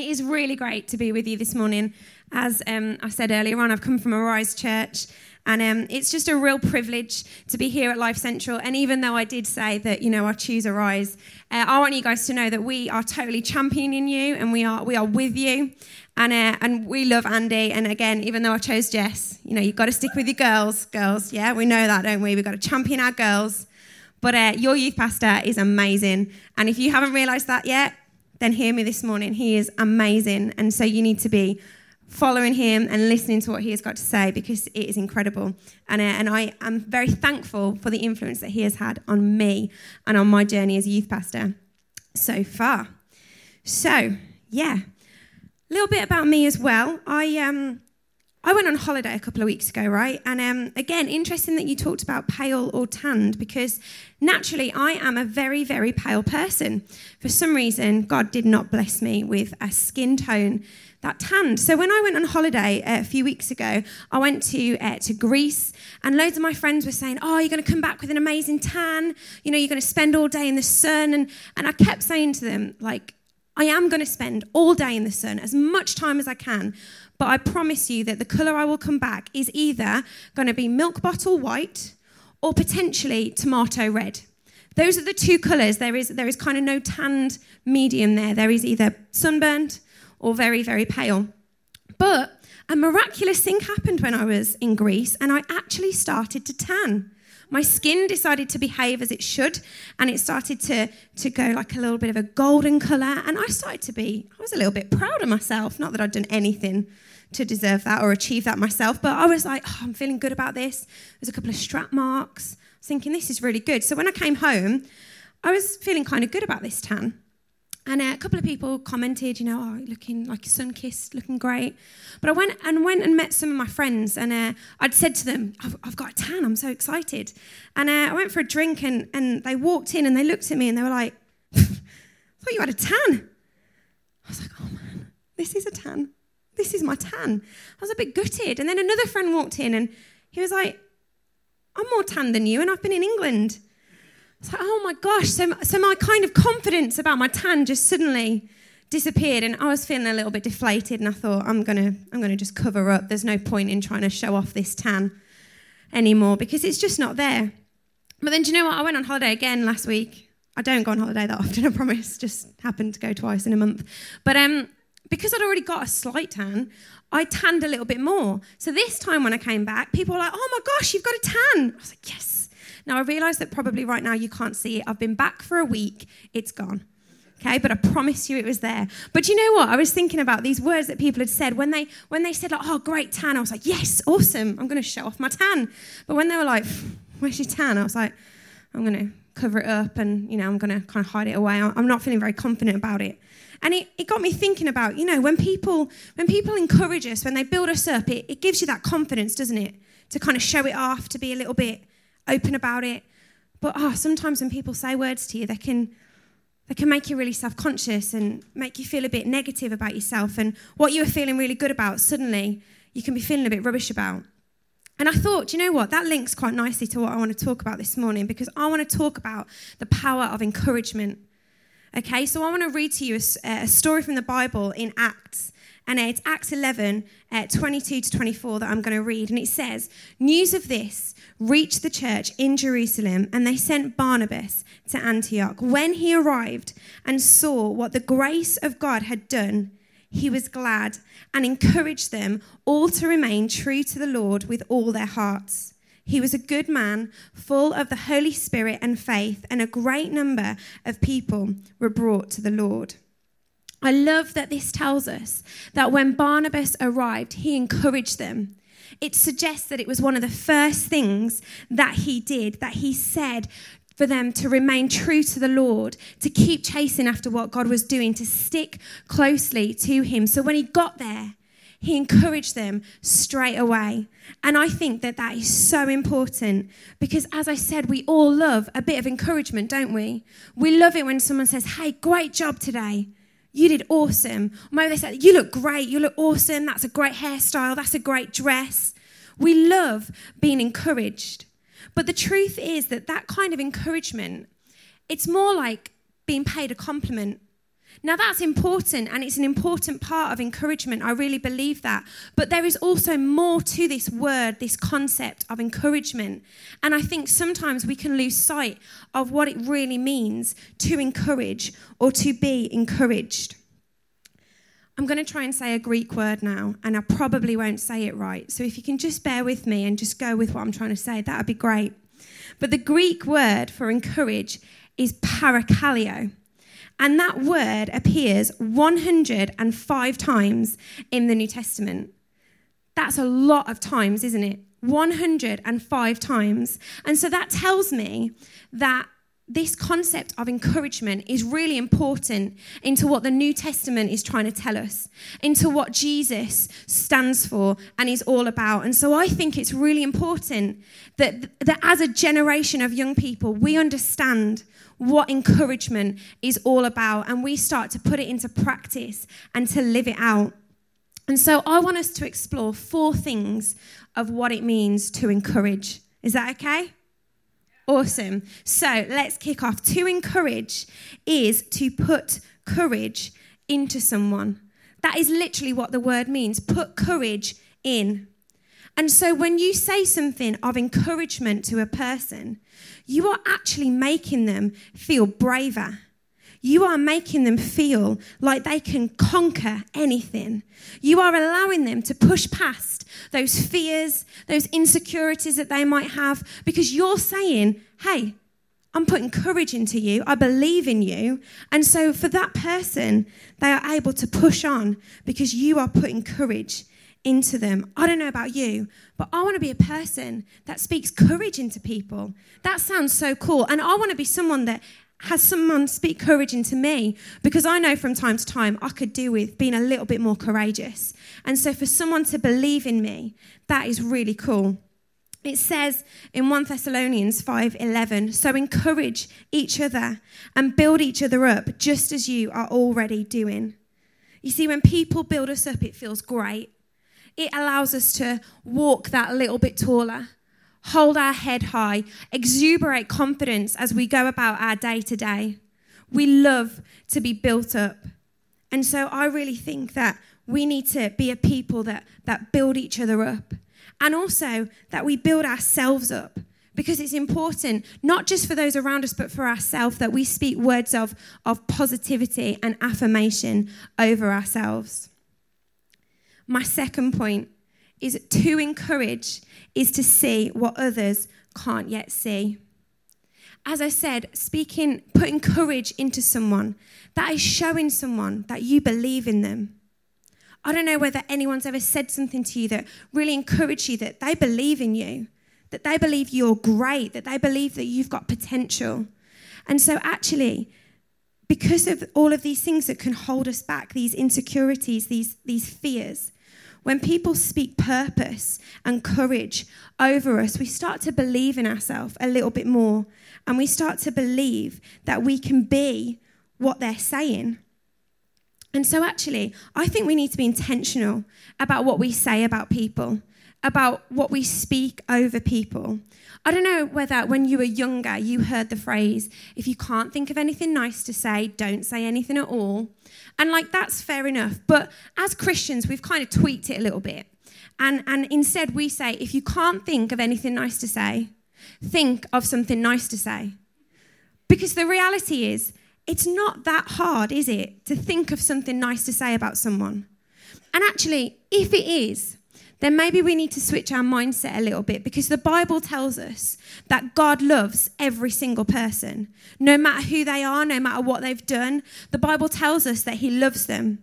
It is really great to be with you this morning. As um, I said earlier on, I've come from Arise Church, and um, it's just a real privilege to be here at Life Central. And even though I did say that, you know, I choose Arise, uh, I want you guys to know that we are totally championing you, and we are we are with you, and uh, and we love Andy. And again, even though I chose Jess, you know, you've got to stick with your girls, girls. Yeah, we know that, don't we? We've got to champion our girls. But uh, your youth pastor is amazing, and if you haven't realised that yet, then hear me this morning. He is amazing, and so you need to be following him and listening to what he has got to say because it is incredible. And, uh, and I am very thankful for the influence that he has had on me and on my journey as a youth pastor so far. So, yeah, a little bit about me as well. I, um, I went on holiday a couple of weeks ago, right? And um, again, interesting that you talked about pale or tanned because naturally I am a very, very pale person. For some reason, God did not bless me with a skin tone that tanned. So when I went on holiday uh, a few weeks ago, I went to uh, to Greece, and loads of my friends were saying, "Oh, you're going to come back with an amazing tan. You know, you're going to spend all day in the sun." And and I kept saying to them, like, I am going to spend all day in the sun, as much time as I can. But I promise you that the colour I will come back is either going to be milk bottle white or potentially tomato red. Those are the two colours. There is, there is kind of no tanned medium there. There is either sunburned or very, very pale. But a miraculous thing happened when I was in Greece, and I actually started to tan. My skin decided to behave as it should, and it started to, to go like a little bit of a golden colour. And I started to be, I was a little bit proud of myself. Not that I'd done anything to deserve that or achieve that myself, but I was like, oh, I'm feeling good about this. There's a couple of strap marks. I was thinking, this is really good. So when I came home, I was feeling kind of good about this tan. And a couple of people commented, you know, oh, looking like sun kissed, looking great. But I went and went and met some of my friends, and uh, I'd said to them, I've, I've, got a tan, I'm so excited. And uh, I went for a drink, and, and they walked in and they looked at me and they were like, I thought you had a tan. I was like, oh man, this is a tan. This is my tan. I was a bit gutted. And then another friend walked in and he was like, I'm more tan than you, and I've been in England. It's like, oh my gosh. So, so my kind of confidence about my tan just suddenly disappeared and I was feeling a little bit deflated and I thought I'm going to I'm going to just cover up. There's no point in trying to show off this tan anymore because it's just not there. But then do you know what? I went on holiday again last week. I don't go on holiday that often, I promise. Just happened to go twice in a month. But um because I'd already got a slight tan, I tanned a little bit more. So this time when I came back, people were like, "Oh my gosh, you've got a tan." I was like, "Yes." Now, I realize that probably right now you can't see it. I've been back for a week, it's gone. Okay, but I promise you it was there. But you know what? I was thinking about these words that people had said when they when they said like, "Oh, great tan," I was like, "Yes, awesome! I'm going to show off my tan." But when they were like, "Where's your tan?" I was like, "I'm going to cover it up and you know I'm going to kind of hide it away." I'm not feeling very confident about it. And it, it got me thinking about, you know, when people when people encourage us, when they build us up, it, it gives you that confidence, doesn't it? To kind of show it off, to be a little bit open about it. But oh, sometimes when people say words to you, they can they can make you really self-conscious and make you feel a bit negative about yourself. And what you were feeling really good about suddenly you can be feeling a bit rubbish about. And i thought you know what? That links quite nicely to what i want to talk about this morning because i want to talk about the power of encouragement. Okay so i want to read to you a, a story from the bible in acts and it's Acts 11, uh, 22 to 24 that I'm going to read. And it says, News of this reached the church in Jerusalem, and they sent Barnabas to Antioch. When he arrived and saw what the grace of God had done, he was glad and encouraged them all to remain true to the Lord with all their hearts. He was a good man, full of the Holy Spirit and faith, and a great number of people were brought to the Lord. I love that this tells us that when Barnabas arrived, he encouraged them. It suggests that it was one of the first things that he did, that he said for them to remain true to the Lord, to keep chasing after what God was doing, to stick closely to him. So when he got there, he encouraged them straight away. And I think that that is so important because, as I said, we all love a bit of encouragement, don't we? We love it when someone says, Hey, great job today. You did awesome. Or maybe they said, You look great. You look awesome. That's a great hairstyle. That's a great dress. We love being encouraged. But the truth is that that kind of encouragement, it's more like being paid a compliment. Now, that's important, and it's an important part of encouragement. I really believe that. But there is also more to this word, this concept of encouragement. And I think sometimes we can lose sight of what it really means to encourage or to be encouraged. I'm going to try and say a Greek word now, and I probably won't say it right. So if you can just bear with me and just go with what I'm trying to say, that would be great. But the Greek word for encourage is parakaleo. And that word appears 105 times in the New Testament. That's a lot of times, isn't it? 105 times. And so that tells me that this concept of encouragement is really important into what the New Testament is trying to tell us, into what Jesus stands for and is all about. And so I think it's really important that, that as a generation of young people, we understand what encouragement is all about and we start to put it into practice and to live it out. And so I want us to explore four things of what it means to encourage. Is that okay? Awesome. So let's kick off. To encourage is to put courage into someone. That is literally what the word means put courage in. And so when you say something of encouragement to a person, you are actually making them feel braver. You are making them feel like they can conquer anything. You are allowing them to push past those fears, those insecurities that they might have, because you're saying, hey, I'm putting courage into you. I believe in you. And so for that person, they are able to push on because you are putting courage into them. I don't know about you, but I want to be a person that speaks courage into people. That sounds so cool. And I want to be someone that has someone speak courage into me because I know from time to time I could do with being a little bit more courageous. And so for someone to believe in me, that is really cool. It says in 1 Thessalonians 5:11, so encourage each other and build each other up just as you are already doing. You see when people build us up it feels great it allows us to walk that little bit taller, hold our head high, exuberate confidence as we go about our day to day. We love to be built up. And so I really think that we need to be a people that, that build each other up and also that we build ourselves up because it's important not just for those around us but for ourselves that we speak words of, of positivity and affirmation over ourselves my second point is to encourage is to see what others can't yet see. As I said, speaking, putting courage into someone, that is showing someone that you believe in them. I don't know whether anyone's ever said something to you that really encouraged you that they believe in you, that they believe you're great, that they believe that you've got potential. And so, actually, because of all of these things that can hold us back, these insecurities, these, these fears, when people speak purpose and courage over us, we start to believe in ourselves a little bit more. And we start to believe that we can be what they're saying. And so, actually, I think we need to be intentional about what we say about people, about what we speak over people. I don't know whether when you were younger you heard the phrase, if you can't think of anything nice to say, don't say anything at all. And like that's fair enough. But as Christians, we've kind of tweaked it a little bit. And, and instead we say, if you can't think of anything nice to say, think of something nice to say. Because the reality is, it's not that hard, is it, to think of something nice to say about someone? And actually, if it is, then maybe we need to switch our mindset a little bit because the Bible tells us that God loves every single person, no matter who they are, no matter what they've done. The Bible tells us that He loves them.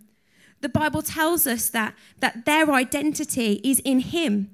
The Bible tells us that, that their identity is in Him.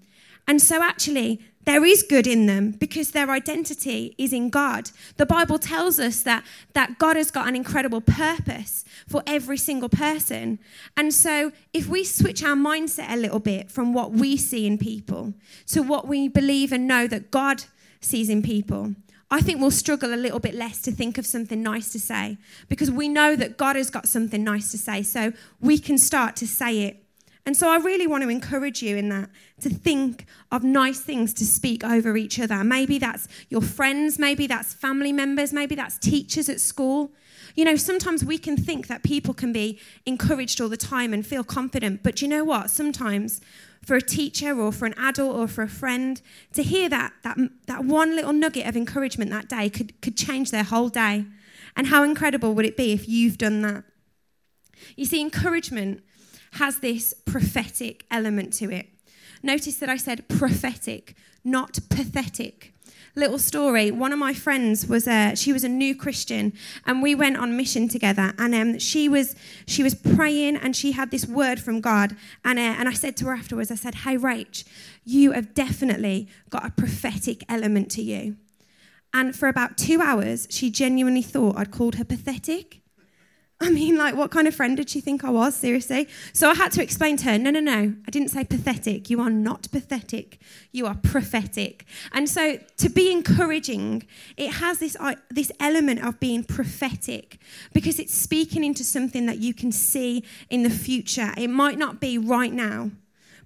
And so, actually, there is good in them because their identity is in God. The Bible tells us that, that God has got an incredible purpose for every single person. And so, if we switch our mindset a little bit from what we see in people to what we believe and know that God sees in people, I think we'll struggle a little bit less to think of something nice to say because we know that God has got something nice to say. So, we can start to say it And so I really want to encourage you in that to think of nice things to speak over each other. Maybe that's your friends, maybe that's family members, maybe that's teachers at school. You know, sometimes we can think that people can be encouraged all the time and feel confident, but you know what? Sometimes for a teacher or for an adult or for a friend to hear that that, that one little nugget of encouragement that day could, could change their whole day. And how incredible would it be if you've done that? You see, encouragement has this prophetic element to it. Notice that I said prophetic, not pathetic. Little story. One of my friends was a she was a new Christian, and we went on mission together. And um, she was she was praying, and she had this word from God. And uh, and I said to her afterwards, I said, "Hey, Rach, you have definitely got a prophetic element to you." And for about two hours, she genuinely thought I'd called her pathetic. I mean, like, what kind of friend did she think I was? Seriously? So I had to explain to her no, no, no. I didn't say pathetic. You are not pathetic. You are prophetic. And so to be encouraging, it has this, uh, this element of being prophetic because it's speaking into something that you can see in the future. It might not be right now,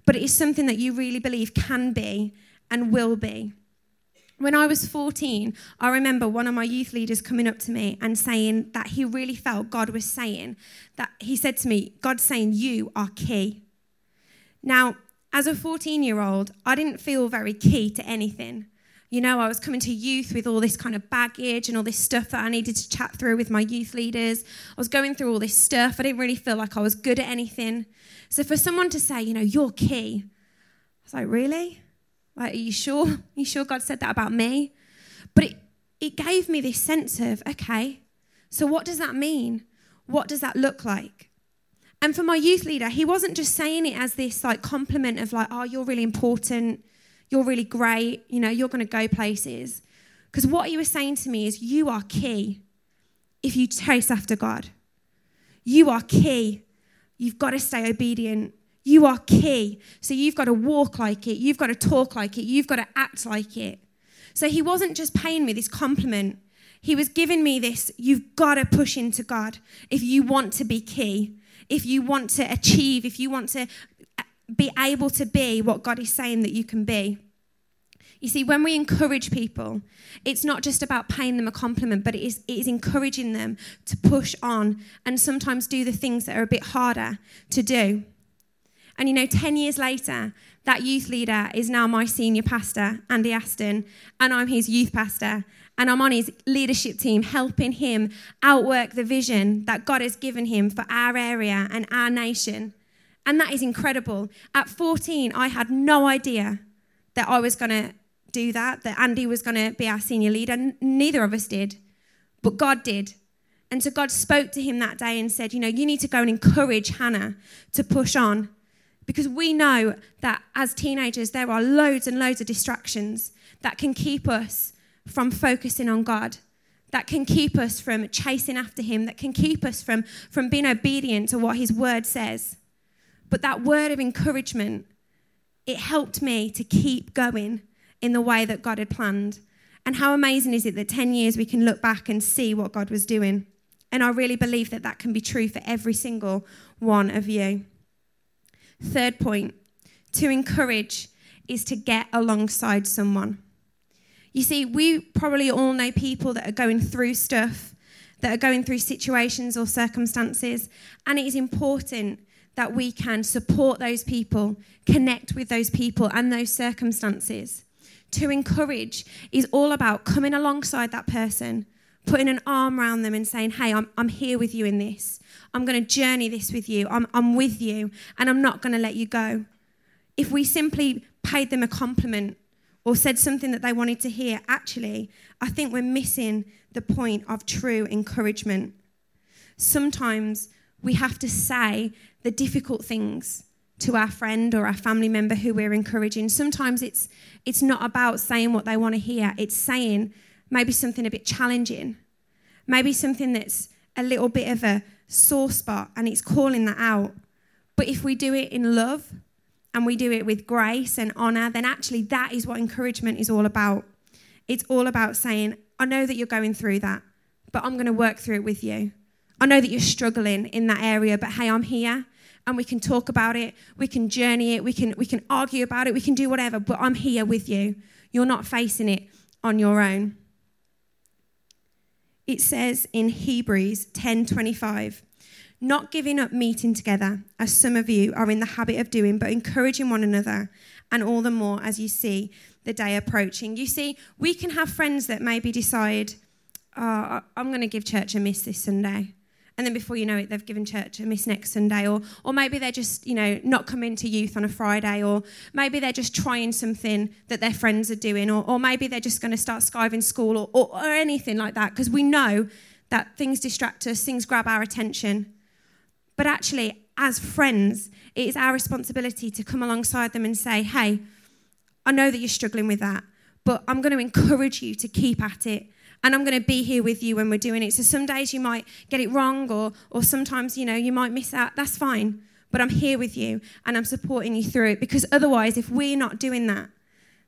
but it is something that you really believe can be and will be. When I was 14, I remember one of my youth leaders coming up to me and saying that he really felt God was saying that he said to me, God's saying, You are key. Now, as a 14 year old, I didn't feel very key to anything. You know, I was coming to youth with all this kind of baggage and all this stuff that I needed to chat through with my youth leaders. I was going through all this stuff. I didn't really feel like I was good at anything. So for someone to say, you know, you're key, I was like, really? Like, are you sure? Are you sure God said that about me? But it, it gave me this sense of, okay, so what does that mean? What does that look like? And for my youth leader, he wasn't just saying it as this like compliment of like, oh, you're really important, you're really great, you know, you're going to go places. Because what he was saying to me is, you are key if you chase after God. You are key. You've got to stay obedient. You are key. So you've got to walk like it. You've got to talk like it. You've got to act like it. So he wasn't just paying me this compliment. He was giving me this you've got to push into God if you want to be key, if you want to achieve, if you want to uh, be able to be what God is saying that you can be. You see, when we encourage people, it's not just about paying them a compliment, but it is, it is encouraging them to push on and sometimes do the things that are a bit harder to do. And you know, 10 years later, that youth leader is now my senior pastor, Andy Aston, and I'm his youth pastor. And I'm on his leadership team, helping him outwork the vision that God has given him for our area and our nation. And that is incredible. At 14, I had no idea that I was going to do that, that Andy was going to be our senior leader. Neither of us did, but God did. And so God spoke to him that day and said, You know, you need to go and encourage Hannah to push on because we know that as teenagers, there are loads and loads of distractions that can keep us from focusing on God, that can keep us from chasing after Him, that can keep us from, from being obedient to what His word says. But that word of encouragement, it helped me to keep going in the way that God had planned. And how amazing is it that 10 years we can look back and see what God was doing? And I really believe that that can be true for every single one of you. Third point to encourage is to get alongside someone. You see, we probably all know people that are going through stuff, that are going through situations or circumstances, and it is important that we can support those people, connect with those people and those circumstances. To encourage is all about coming alongside that person, putting an arm around them and saying, Hey, I'm, I'm here with you in this. I'm going to journey this with you. I'm, I'm with you, and I'm not going to let you go. If we simply paid them a compliment or said something that they wanted to hear, actually, I think we're missing the point of true encouragement. Sometimes we have to say the difficult things to our friend or our family member who we're encouraging. Sometimes it's, it's not about saying what they want to hear, it's saying maybe something a bit challenging, maybe something that's a little bit of a sore spot and it's calling that out. But if we do it in love and we do it with grace and honor, then actually that is what encouragement is all about. It's all about saying, I know that you're going through that, but I'm going to work through it with you. I know that you're struggling in that area, but hey, I'm here and we can talk about it, we can journey it, we can, we can argue about it, we can do whatever, but I'm here with you. You're not facing it on your own. It says in Hebrews 10:25, not giving up meeting together, as some of you are in the habit of doing, but encouraging one another, and all the more as you see the day approaching. You see, we can have friends that maybe decide, oh, I'm going to give church a miss this Sunday. And then before you know it, they've given church a miss next Sunday. Or, or maybe they're just, you know, not coming to youth on a Friday. Or maybe they're just trying something that their friends are doing. Or, or maybe they're just going to start skiving school or, or, or anything like that. Because we know that things distract us, things grab our attention. But actually, as friends, it is our responsibility to come alongside them and say, hey, I know that you're struggling with that, but I'm going to encourage you to keep at it and I'm going to be here with you when we're doing it. So some days you might get it wrong, or, or sometimes, you know, you might miss out. That's fine. But I'm here with you and I'm supporting you through it because otherwise, if we're not doing that,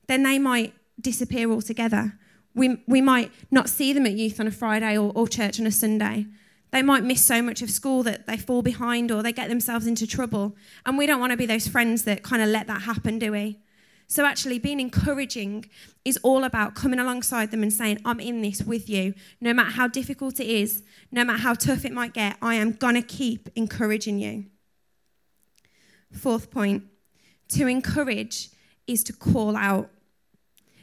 then they might disappear altogether. We, we might not see them at youth on a Friday or, or church on a Sunday. They might miss so much of school that they fall behind or they get themselves into trouble. And we don't want to be those friends that kind of let that happen, do we? So, actually, being encouraging is all about coming alongside them and saying, I'm in this with you. No matter how difficult it is, no matter how tough it might get, I am going to keep encouraging you. Fourth point to encourage is to call out.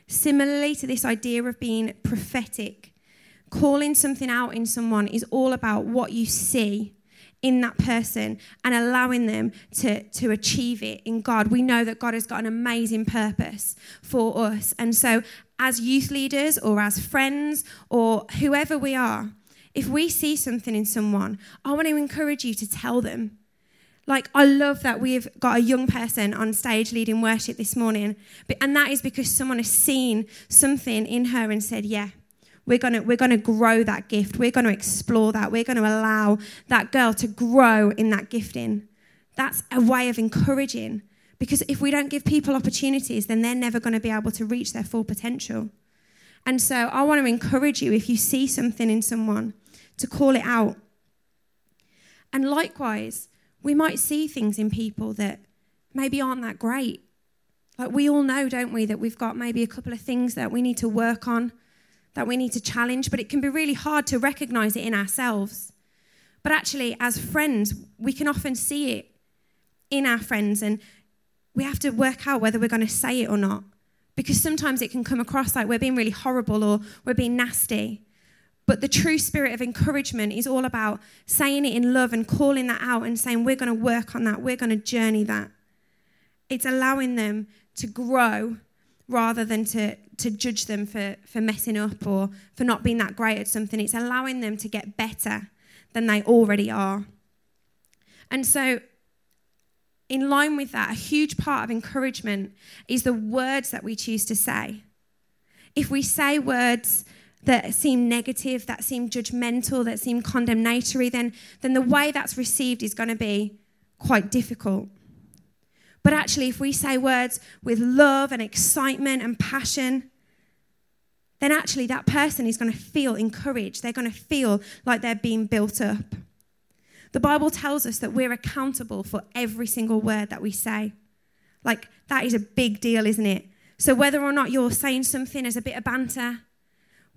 Similarly to this idea of being prophetic, calling something out in someone is all about what you see in that person and allowing them to, to achieve it in God. We know that God has got an amazing purpose for us. And so, as youth leaders or as friends or whoever we are, if we see something in someone, I want to encourage you to tell them. Like, I love that we've got a young person on stage leading worship this morning. And that is because someone has seen something in her and said, Yeah, we're going to we're going to grow that gift. We're going to explore that. We're going to allow that girl to grow in that gifting. That's a way of encouraging because if we don't give people opportunities, then they're never going to be able to reach their full potential. And so I want to encourage you if you see something in someone to call it out. And likewise, we might see things in people that maybe aren't that great. Like we all know, don't we, that we've got maybe a couple of things that we need to work on that we need to challenge, but it can be really hard to recognize it in ourselves. But actually, as friends, we can often see it in our friends, and we have to work out whether we're going to say it or not. Because sometimes it can come across like we're being really horrible or we're being nasty. But the true spirit of encouragement is all about saying it in love and calling that out and saying, We're going to work on that, we're going to journey that. It's allowing them to grow rather than to, to judge them for, for messing up or for not being that great at something. It's allowing them to get better than they already are. And so, in line with that, a huge part of encouragement is the words that we choose to say. If we say words that seem negative, that seem judgmental, that seem condemnatory, then, then the way that's received is going to be quite difficult. But actually, if we say words with love and excitement and passion, then actually that person is going to feel encouraged. They're going to feel like they're being built up. The Bible tells us that we're accountable for every single word that we say. Like, that is a big deal, isn't it? So, whether or not you're saying something as a bit of banter,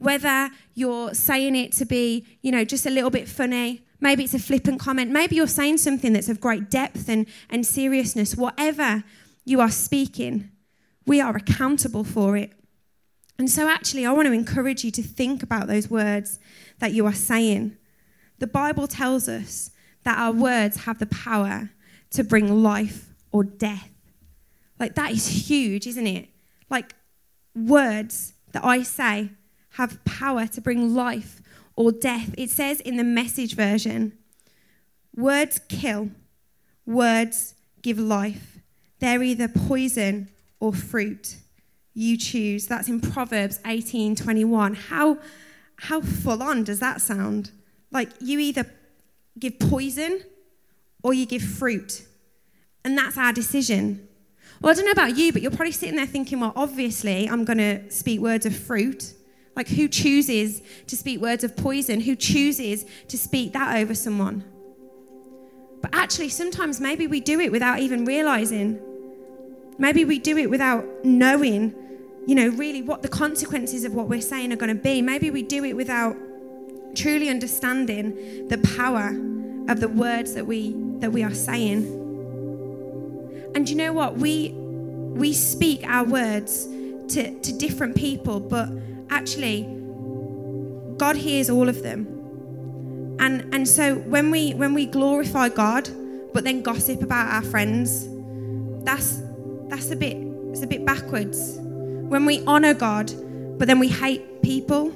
whether you're saying it to be, you know, just a little bit funny, Maybe it's a flippant comment. Maybe you're saying something that's of great depth and, and seriousness. Whatever you are speaking, we are accountable for it. And so, actually, I want to encourage you to think about those words that you are saying. The Bible tells us that our words have the power to bring life or death. Like, that is huge, isn't it? Like, words that I say have power to bring life or death. It says in the message version words kill, words give life. They're either poison or fruit. You choose. That's in Proverbs 18 21. How, how full on does that sound? Like you either give poison or you give fruit. And that's our decision. Well, I don't know about you, but you're probably sitting there thinking, well, obviously, I'm going to speak words of fruit. Like, who chooses to speak words of poison? Who chooses to speak that over someone? But actually, sometimes maybe we do it without even realizing. Maybe we do it without knowing, you know, really what the consequences of what we're saying are going to be. Maybe we do it without truly understanding the power of the words that we that we are saying. And you know what? We we speak our words to, to different people, but actually God hears all of them. And and so when we when we glorify God, but then gossip about our friends, that's that's a bit it's a bit backwards. When we honor God, but then we hate people,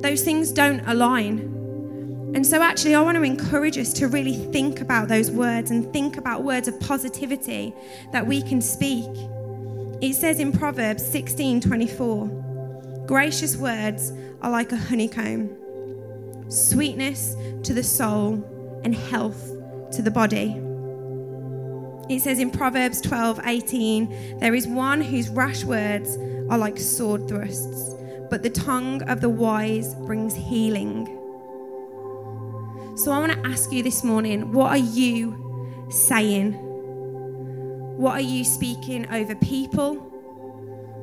those things don't align. And so, actually, I want to encourage us to really think about those words and think about words of positivity that we can speak. It says in Proverbs 16 24, gracious words are like a honeycomb, sweetness to the soul, and health to the body. It says in Proverbs 12 18, there is one whose rash words are like sword thrusts, but the tongue of the wise brings healing. So I want to ask you this morning what are you saying? What are you speaking over people?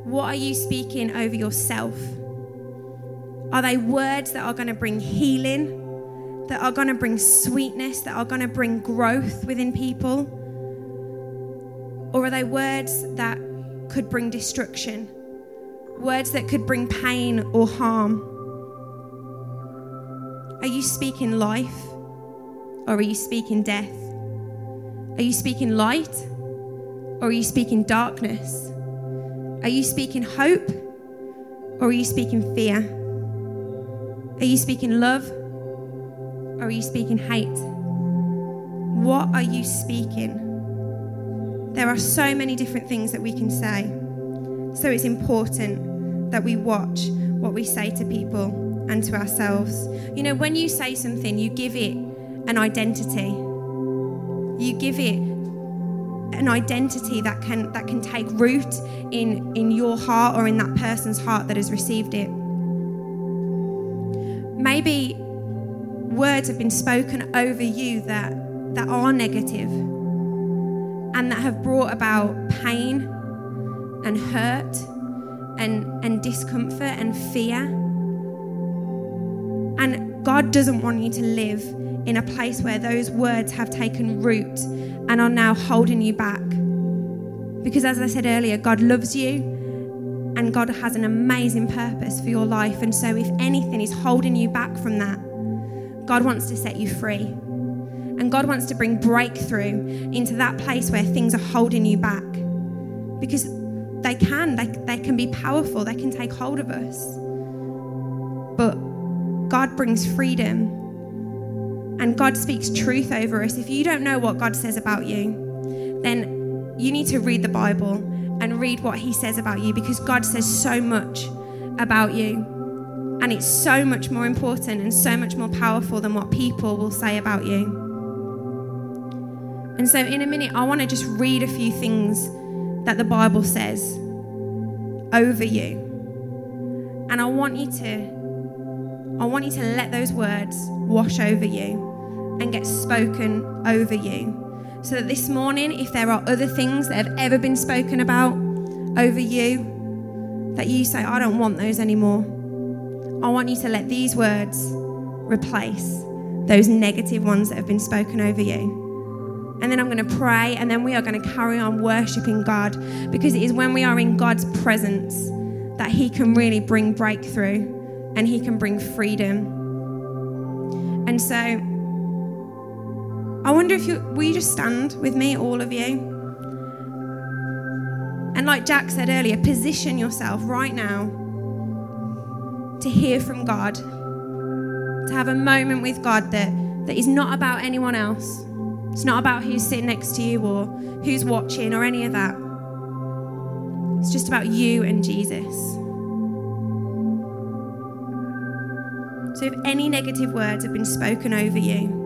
What are you speaking over yourself? Are they words that are going to bring healing, that are going to bring sweetness, that are going to bring growth within people? Or are they words that could bring destruction? Words that could bring pain or harm? Are you speaking life or are you speaking death? Are you speaking light or are you speaking darkness? Are you speaking hope or are you speaking fear? Are you speaking love or are you speaking hate? What are you speaking? There are so many different things that we can say. So it's important that we watch what we say to people and to ourselves. You know, when you say something, you give it an identity. You give it an identity that can that can take root in in your heart or in that person's heart that has received it. Maybe words have been spoken over you that that are negative and that have brought about pain and hurt and and discomfort and fear and God doesn't want you to live in a place where those words have taken root and are now holding you back. Because as I said earlier, God loves you and God has an amazing purpose for your life. And so, if anything is holding you back from that, God wants to set you free. And God wants to bring breakthrough into that place where things are holding you back. Because they can, they, they can be powerful, they can take hold of us. But God brings freedom and God speaks truth over us. If you don't know what God says about you, then you need to read the Bible and read what He says about you because God says so much about you. And it's so much more important and so much more powerful than what people will say about you. And so, in a minute, I want to just read a few things that the Bible says over you. And I want you to I want you to let those words wash over you and get spoken over you. So that this morning, if there are other things that have ever been spoken about over you, that you say, I don't want those anymore. I want you to let these words replace those negative ones that have been spoken over you. And then I'm going to pray, and then we are going to carry on worshiping God because it is when we are in God's presence that He can really bring breakthrough and He can bring freedom. And so, I wonder if you will you just stand with me, all of you? And like Jack said earlier, position yourself right now to hear from God, to have a moment with God that, that is not about anyone else. It's not about who's sitting next to you or who's watching or any of that. It's just about you and Jesus. So, if any negative words have been spoken over you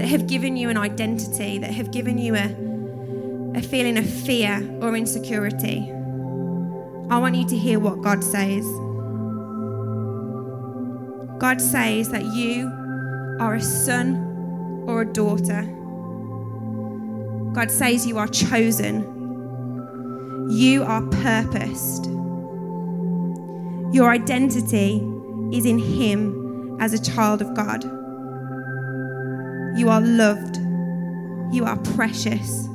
that have given you an identity, that have given you a, a feeling of fear or insecurity, I want you to hear what God says. God says that you are a son or a daughter. God says you are chosen. You are purposed. Your identity is in Him as a child of God. You are loved. You are precious.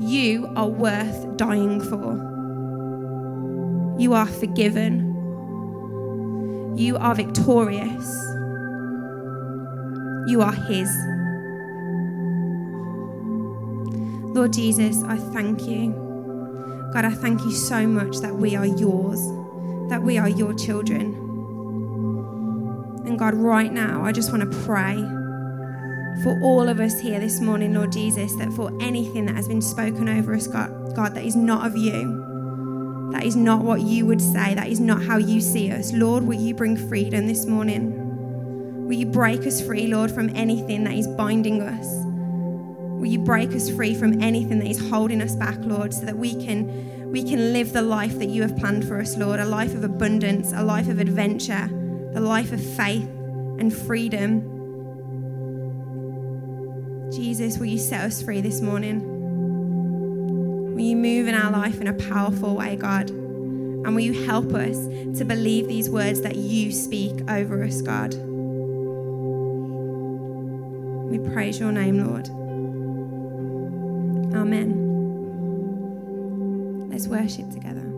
You are worth dying for. You are forgiven. You are victorious. You are His. Lord Jesus, I thank you. God, I thank you so much that we are yours, that we are your children. And God, right now, I just want to pray for all of us here this morning, Lord Jesus, that for anything that has been spoken over us, God, God, that is not of you, that is not what you would say, that is not how you see us. Lord, will you bring freedom this morning? Will you break us free, Lord, from anything that is binding us? Will you break us free from anything that is holding us back, Lord, so that we can we can live the life that you have planned for us, Lord, a life of abundance, a life of adventure, a life of faith and freedom. Jesus, will you set us free this morning? Will you move in our life in a powerful way, God? And will you help us to believe these words that you speak over us, God? We praise your name, Lord. Amen. Let's worship together.